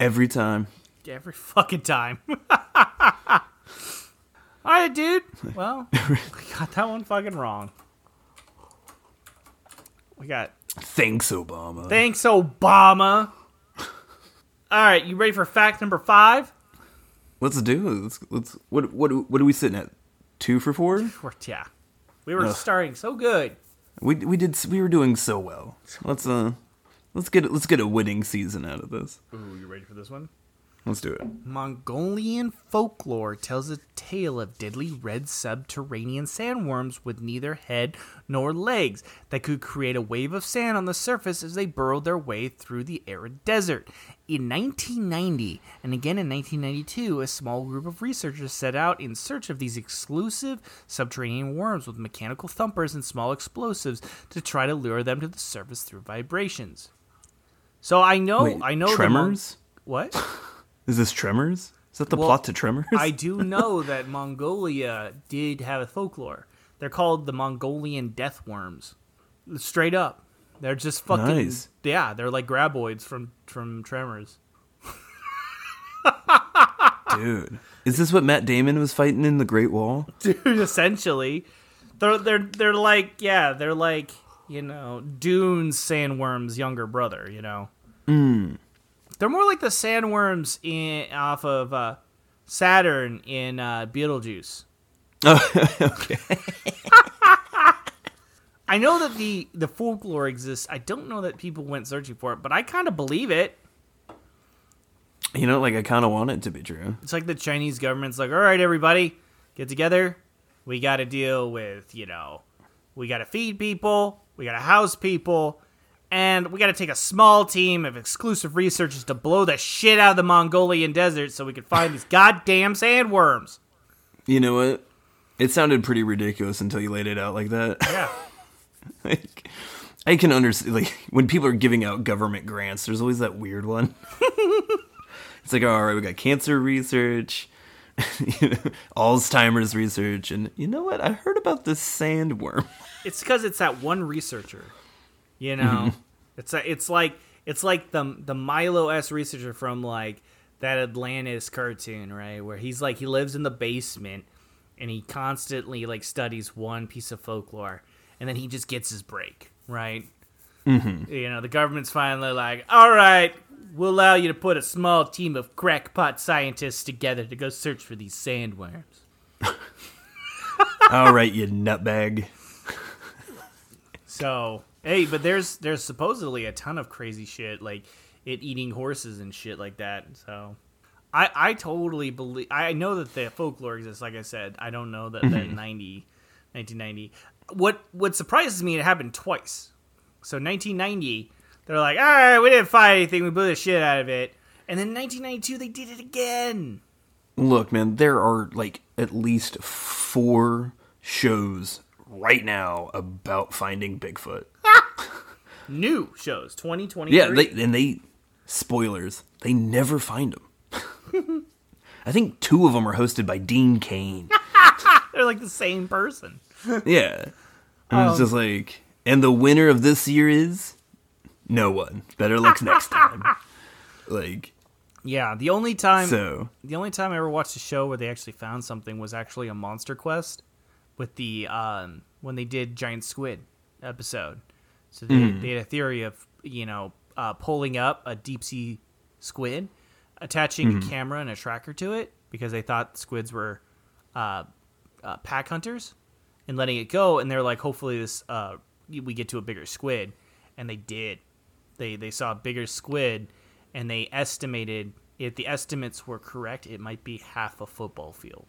Every time. every fucking time. All right, dude. Well, we got that one fucking wrong. We got Thanks, Obama. thanks, Obama. All right, you ready for fact number five? let's do it. Let's, let's what what what are we sitting at? Two for four? We're- Yeah, we were Ugh. starting so good. We we did we were doing so well. Let's uh let's get let's get a winning season out of this. Ooh, you ready for this one? Let's do it. Mongolian folklore tells a tale of deadly red subterranean sandworms with neither head nor legs that could create a wave of sand on the surface as they burrowed their way through the arid desert. In 1990 and again in 1992, a small group of researchers set out in search of these exclusive subterranean worms with mechanical thumpers and small explosives to try to lure them to the surface through vibrations. So I know, Wait, I know the Tremors? what? Is this Tremors? Is that the Well, plot to Tremors? I do know that Mongolia did have a folklore. They're called the Mongolian death worms. Straight up. They're just fucking Nice. Yeah, they're like graboids from from Tremors. Dude. Is this what Matt Damon was fighting in the Great Wall? Dude, essentially. They're they're they're like yeah, they're like, you know, Dune's sandworms younger brother, you know. Hmm. They're more like the sandworms in off of uh, Saturn in uh, Beetlejuice. okay. I know that the the folklore exists. I don't know that people went searching for it, but I kind of believe it. You know, like I kind of want it to be true. It's like the Chinese government's like, "All right, everybody, get together. We got to deal with, you know, we got to feed people, we got to house people, and we got to take a small team of exclusive researchers to blow the shit out of the Mongolian desert so we can find these goddamn sandworms. You know what? It sounded pretty ridiculous until you laid it out like that. Yeah. like, I can understand. Like when people are giving out government grants, there's always that weird one. it's like, all right, we got cancer research, you know, Alzheimer's research, and you know what? I heard about this sandworm. It's because it's that one researcher. You know, mm-hmm. It's a, it's like it's like the the Milo S researcher from like that Atlantis cartoon, right? Where he's like he lives in the basement and he constantly like studies one piece of folklore, and then he just gets his break, right? Mm-hmm. You know, the government's finally like, all right, we'll allow you to put a small team of crackpot scientists together to go search for these sandworms. all right, you nutbag. So hey, but there's there's supposedly a ton of crazy shit like it eating horses and shit like that. So I I totally believe I know that the folklore exists. Like I said, I don't know that the mm-hmm. 90, 1990. What what surprises me, it happened twice. So 1990, they're like, all right, we didn't find anything. We blew the shit out of it. And then 1992, they did it again. Look, man, there are like at least four shows right now about finding Bigfoot. New shows 2023. Yeah, they, and they spoilers. They never find them. I think two of them are hosted by Dean Cain. they're like the same person. Yeah, and it's just like, and the winner of this year is no one. Better luck next time. Like Yeah, the only time so. The only time I ever watched a show where they actually found something was actually a Monster Quest with the um, when they did Giant Squid episode. So they, they had a theory of you know uh, pulling up a deep sea squid, attaching a camera and a tracker to it because they thought squids were uh, uh, pack hunters, and letting it go. And they're like, hopefully this uh, we get to a bigger squid, and they did. They they saw a bigger squid, and they estimated if the estimates were correct, it might be half a football field.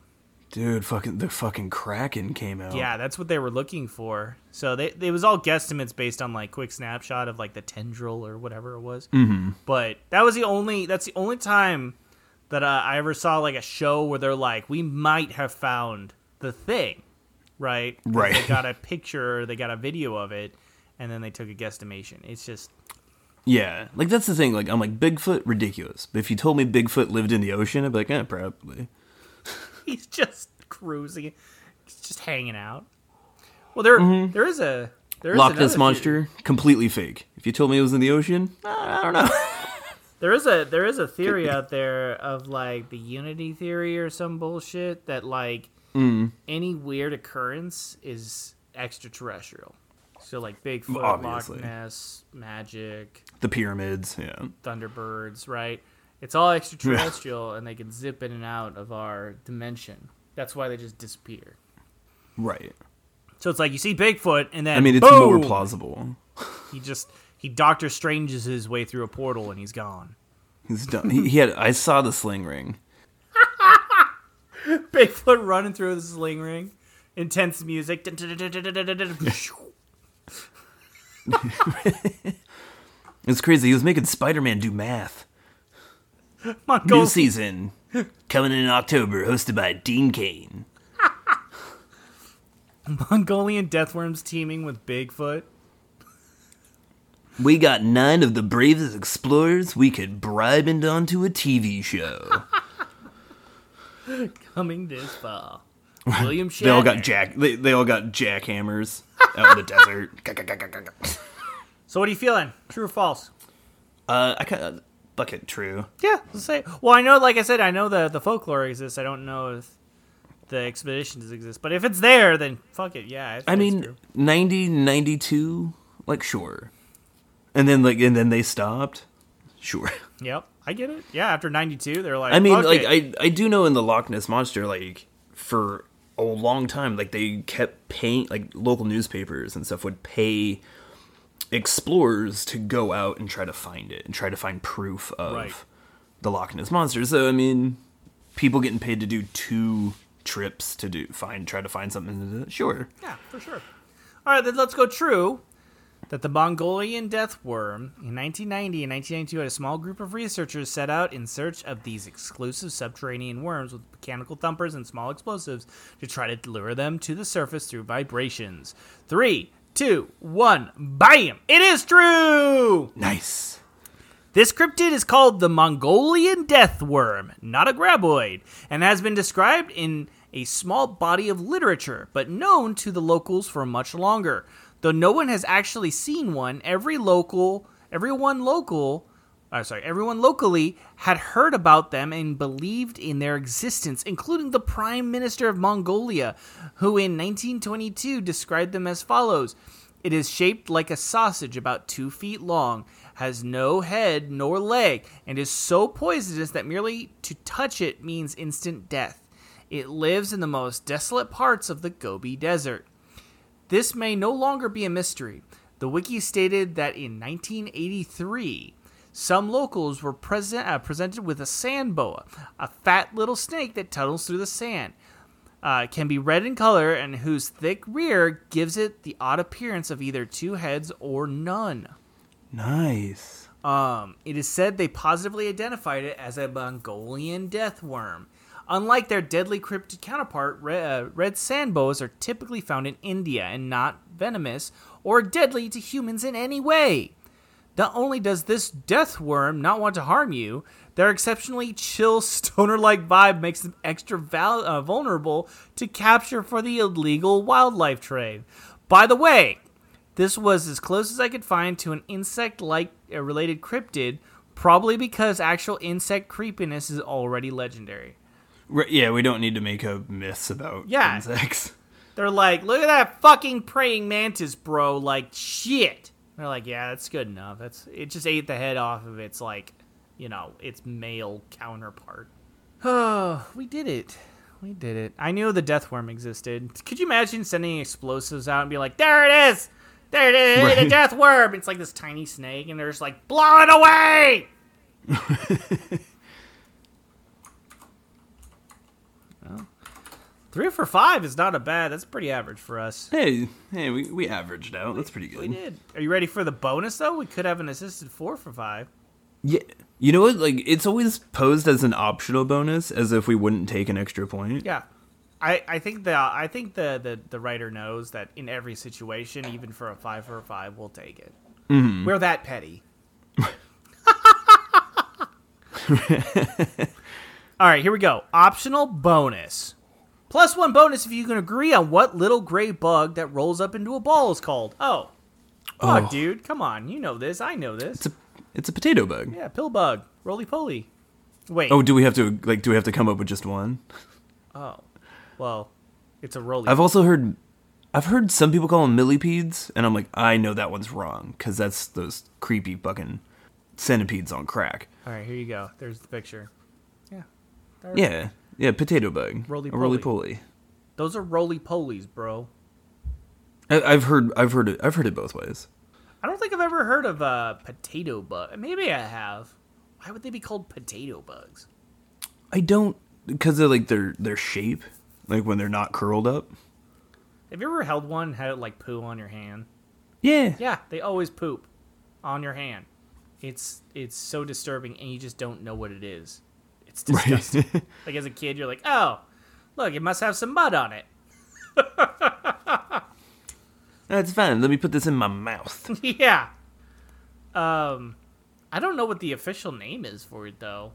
Dude, fucking the fucking Kraken came out. Yeah, that's what they were looking for. So they it was all guesstimates based on like quick snapshot of like the tendril or whatever it was. Mm-hmm. But that was the only that's the only time that uh, I ever saw like a show where they're like, we might have found the thing, right? Right. They got a picture, they got a video of it, and then they took a guesstimation. It's just Yeah, like that's the thing. Like I'm like Bigfoot, ridiculous. But if you told me Bigfoot lived in the ocean, I'd be like, eh, probably. he's just cruising, he's just hanging out. Well, there there is a there is Loch Ness theory. monster, completely fake. If you told me it was in the ocean, I don't know. There is a there is a theory out there of like the unity theory or some bullshit that like Mm. any weird occurrence is extraterrestrial. So like Bigfoot, Obviously. Loch Ness, magic, the pyramids, yeah. Thunderbirds, right? It's all extraterrestrial and they can zip in and out of our dimension. That's why they just disappear. Right. So it's like you see Bigfoot and then I mean, it's boom, more plausible. He just he Doctor Stranges his way through a portal and he's gone. He's done. He, he had. I saw the sling ring. Bigfoot running through the sling ring. Intense music. It's crazy. He was making Spider-Man do math. New season coming in October, hosted by Dean Cain. Mongolian deathworms teaming with Bigfoot. We got nine of the bravest explorers we could bribe into onto a TV show. Coming this fall. William Shatner. They all got jack. They, they all got jackhammers out in the desert. So what are you feeling? True or false? Uh, I kind of bucket true. Yeah, say. Well, I know, like I said, I know the the folklore exists. I don't know if the expeditions exist, but if it's there, then fuck it. Yeah, I mean, 90, 92, like sure, and then like and then they stopped. Sure. yep, I get it. Yeah, after '92, they're like, I mean, like it. I I do know in the Loch Ness monster, like for a long time, like they kept paying, like local newspapers and stuff would pay explorers to go out and try to find it and try to find proof of Right. the Loch Ness monster. So I mean, people getting paid to do two trips to do find try to find something. to do- Sure. yeah, for sure. All right, then let's go true. that the Mongolian death worm in 1990 and 1992 had a small group of researchers set out in search of these exclusive subterranean worms with mechanical thumpers and small explosives to try to lure them to the surface through vibrations. Three, two, one, bam! It is true! Nice. This cryptid is called the Mongolian death worm, not a graboid, and has been described in a small body of literature, but known to the locals for much longer. Though no one has actually seen one, every local, everyone local, uh, sorry, everyone locally had heard about them and believed in their existence, including the Prime Minister of Mongolia, who in 1922 described them as follows. It is shaped like a sausage about two feet long, has no head nor leg, and is so poisonous that merely to touch it means instant death. It lives in the most desolate parts of the Gobi Desert. This may no longer be a mystery. The wiki stated that in 1983, some locals were present, uh, presented with a sand boa, a fat little snake that tunnels through the sand. Uh, can be red in color and whose thick rear gives it the odd appearance of either two heads or none. Nice. Um, it is said they positively identified it as a Mongolian death worm. Unlike their deadly cryptid counterpart, red, uh, red sand boas are typically found in India and not venomous or deadly to humans in any way. Not only does this death worm not want to harm you, their exceptionally chill stoner like vibe makes them extra val- uh, vulnerable to capture for the illegal wildlife trade. By the way, this was as close as I could find to an insect like uh, related cryptid, probably because actual insect creepiness is already legendary. Right, yeah, we don't need to make up myths about Yeah. insects. They're like, look at that fucking praying mantis, bro. Like, shit. They're like, yeah, that's good enough. That's it. Just ate the head off of its like, you know, its male counterpart. Oh, we did it. We did it. I knew the death worm existed. Could you imagine sending explosives out and be like, there it is, there it is, the Right. death worm. It's like this tiny snake, and they're just like, blow it away. Three for five is not a bad. That's pretty average for us. Hey, hey, we, we averaged out. That's pretty good. We did. Are you ready for the bonus though? We could have an assisted four for five. Yeah. You know what? Like, it's always posed as an optional bonus, as if we wouldn't take an extra point. Yeah. I, I think the I think the, the, the writer knows that in every situation, even for a five for a five, we'll take it. Mm-hmm. We're that petty. All right, here we go. Optional bonus. Plus one bonus if you can agree on what little gray bug that rolls up into a ball is called. Oh. Fuck, Oh. dude. Come on. You know this. I know this. It's a it's a potato bug. Yeah, pill bug. Roly poly. Wait. Oh, do we have to like? Do we have to come up with just one? Oh. Well, it's a roly. I've also heard, I've heard some people call them millipedes, and I'm like, I know that one's wrong because that's those creepy fucking centipedes on crack. All right, here you go. There's the picture. Yeah. There- Yeah, yeah, potato bug, Roly a roly poly. poly. Those are roly polies, bro. I- I've heard, I've heard it, I've heard it both ways. I don't think I've ever heard of a potato bug. Maybe I have. Why would they be called potato bugs? I don't because of like their their shape, like when they're not curled up. Have you ever held one and had it like poo on your hand? Yeah, Yeah, they always poop on your hand. It's it's so disturbing, and you just don't know what it is. It's disgusting. right. like as a kid, you're like, oh, look, it must have some mud on it. That's fine. Let me put this in my mouth. yeah. Um, I don't know what the official name is for it though.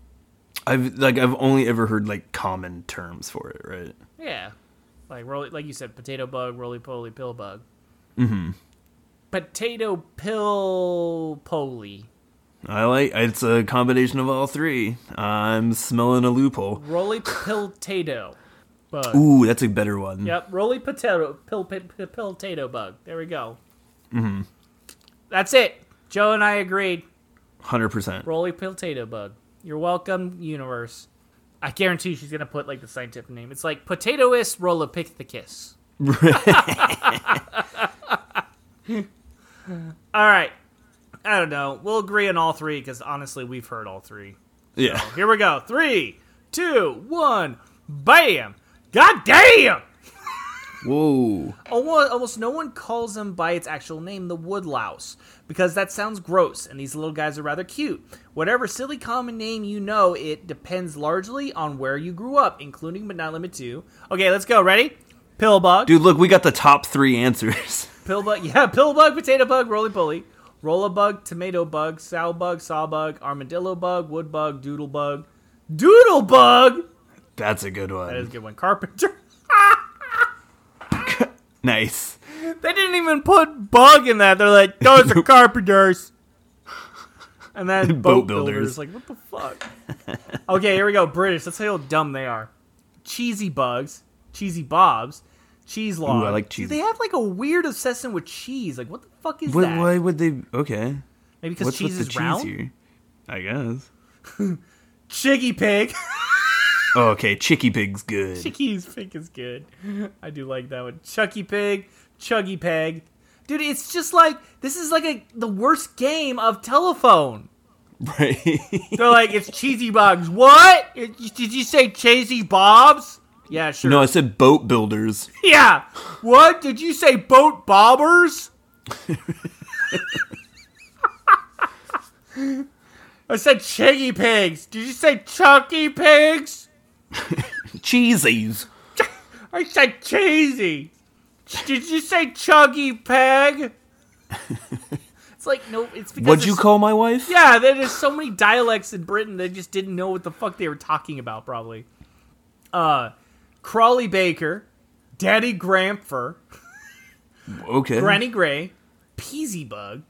I've like I've only ever heard like common terms for it, right? Yeah, like roly, like you said, potato bug, roly poly, pill bug. Mm-hmm. Potato pill poly, I like it's a combination of all three. I'm smelling a loophole. roly pill tato bug. Ooh, that's a better one. Yep, roly potato pill pill, pill, pill tato bug. There we go. Mm-hmm. That's it. Joe and I agreed. Hundred percent. Roly pill tato bug. You're welcome, universe. I guarantee she's gonna put like the scientific name. It's like Potatoist rolopithecus. all right. I don't know. We'll agree on all three because honestly, we've heard all three. Yeah. Here we go. Three, two, one, bam! God damn! Whoa. Almost, almost no one calls them by its actual name, the woodlouse, because that sounds gross, and these little guys are rather cute. Whatever silly common name you know, it depends largely on where you grew up, including but not limited to. Okay, let's go. Ready? Pillbug. Dude, look, we got the top three answers. Pillbug, yeah, pillbug, potato bug, roly poly, rolla bug, tomato bug, sow bug, saw bug, armadillo bug, wood bug, doodle bug, doodle bug. That's a good one. That is a good one. Carpenter. Nice. They didn't even put bug in that. They're like, those are carpenters. And then boat, Boat builders. builders. Like, what the fuck? okay, here we go. British. Let's see how dumb they are. Cheesy bugs, cheesy bobs, cheese log. I like cheese. They have like a weird obsession with cheese. Like, what the fuck is What, that? why would they? Okay. Maybe because cheese with is the round. cheese here? I guess. Chicky pig. Oh, okay, Chicky Pig's good. Chicky's pig is good. I do like that one. Chucky pig, chuggy peg. Dude, it's just like this is like a the worst game of telephone. Right. They're like, it's cheesy bugs. What? Did you say cheesy bobs? Yeah, sure. no, I said boat builders. Yeah. What? Did you say boat bobbers? I said chiggy pigs. Did you say chunky pigs? Cheesies. I said cheesy. Did you say chuggy peg? it's like no. It's because What'd you call my wife? Yeah, there's so many dialects in Britain they just didn't know what the fuck they were talking about. Probably. Uh, Crawley Baker, Daddy Gramfer, Okay. Granny Gray, Peasy Bug,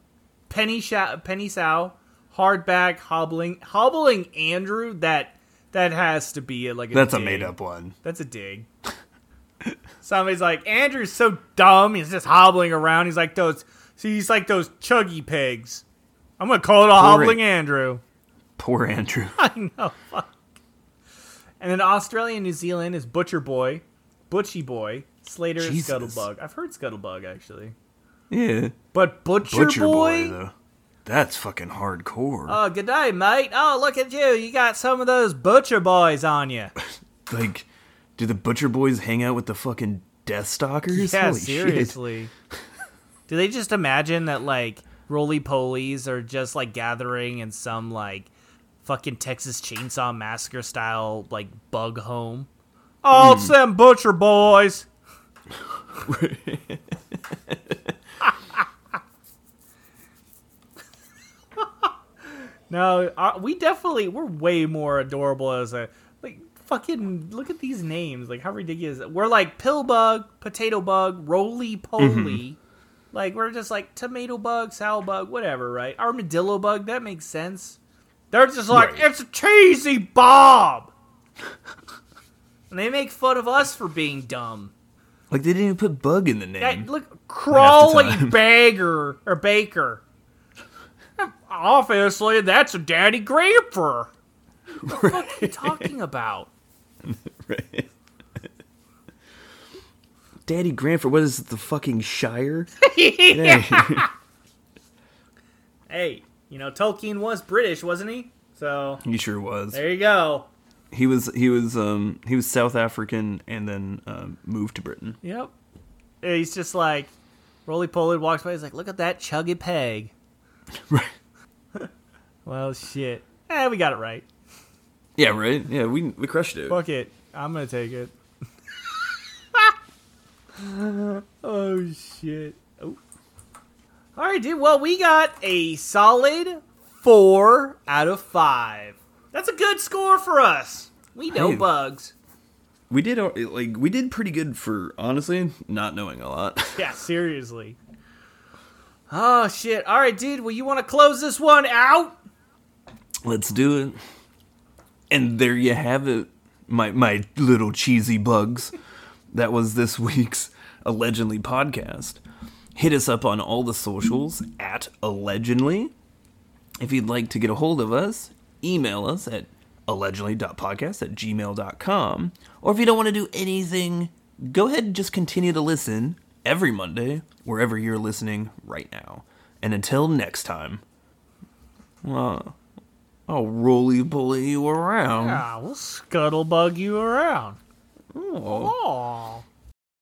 Penny Sha- Penny Sow, Hardback, Hobbling, Hobbling Andrew. That that has to be like a That's a made up one. That's a dig. Somebody's like, Andrew's so dumb. He's just hobbling around. He's like those. See, he's like those chuggy pigs. I'm gonna call it a hobbling Andrew. Poor Andrew. I know. Fuck. And then Australia and New Zealand is Butcher Boy, Butchie Boy, Slater, and Jesus. Scuttlebug. I've heard Scuttlebug actually, Yeah. but Butcher, Butcher Boy. though. That's fucking hardcore. oh, good day, mate. Oh, look at you. You got some of those Butcher Boys on you. like, do the butcher boys hang out with the fucking Death Stalkers? Yeah, Holy seriously. Do they just imagine that like roly polies are just like gathering in some like fucking Texas Chainsaw Massacre style like bug home? Oh, it's them butcher boys. no, uh, we definitely we're way more adorable as a like fucking look at these names like how ridiculous. We're like pill bug potato bug roly poly. Like we're just like tomato bug sow bug whatever right? Armadillo bug that makes sense they're just like Right. it's a cheesy bob. And they make fun of us for being dumb. Like, they didn't even put bug in the name. look crawley bagger or baker. Obviously that's a daddy gramper what the fuck are you talking about? Daddy Granford, what is it, the fucking Shire? Hey, you know Tolkien was British, wasn't he? So he sure was. there you go. He was he was um he was South African and then um, moved to Britain. Yep. He's just like roly poly walks by. He's like, look at that chuggy peg. Right. Well, shit. Eh, we got it right. Yeah, right. Yeah, we we crushed it. Fuck it. I'm gonna take it. oh shit. All right, dude. Well, we got a solid four out of five. That's a good score for us. We know Hey. bugs. We did uh, like we did pretty good for honestly not knowing a lot. Yeah, seriously. Oh shit. All right, dude. Well, you want to close this one out? Let's do it. And there you have it, my my little cheesy bugs. That was this week's allegedly podcast. Hit us up on all the socials at allegedly. If you'd like to get a hold of us, email us at allegedly.podcast at gmail.com. Or if you don't want to do anything, go ahead and just continue to listen every Monday, wherever you're listening right now. And until next time, well, I'll roly poly you around. Ah, we'll scuttlebug you around. Aw.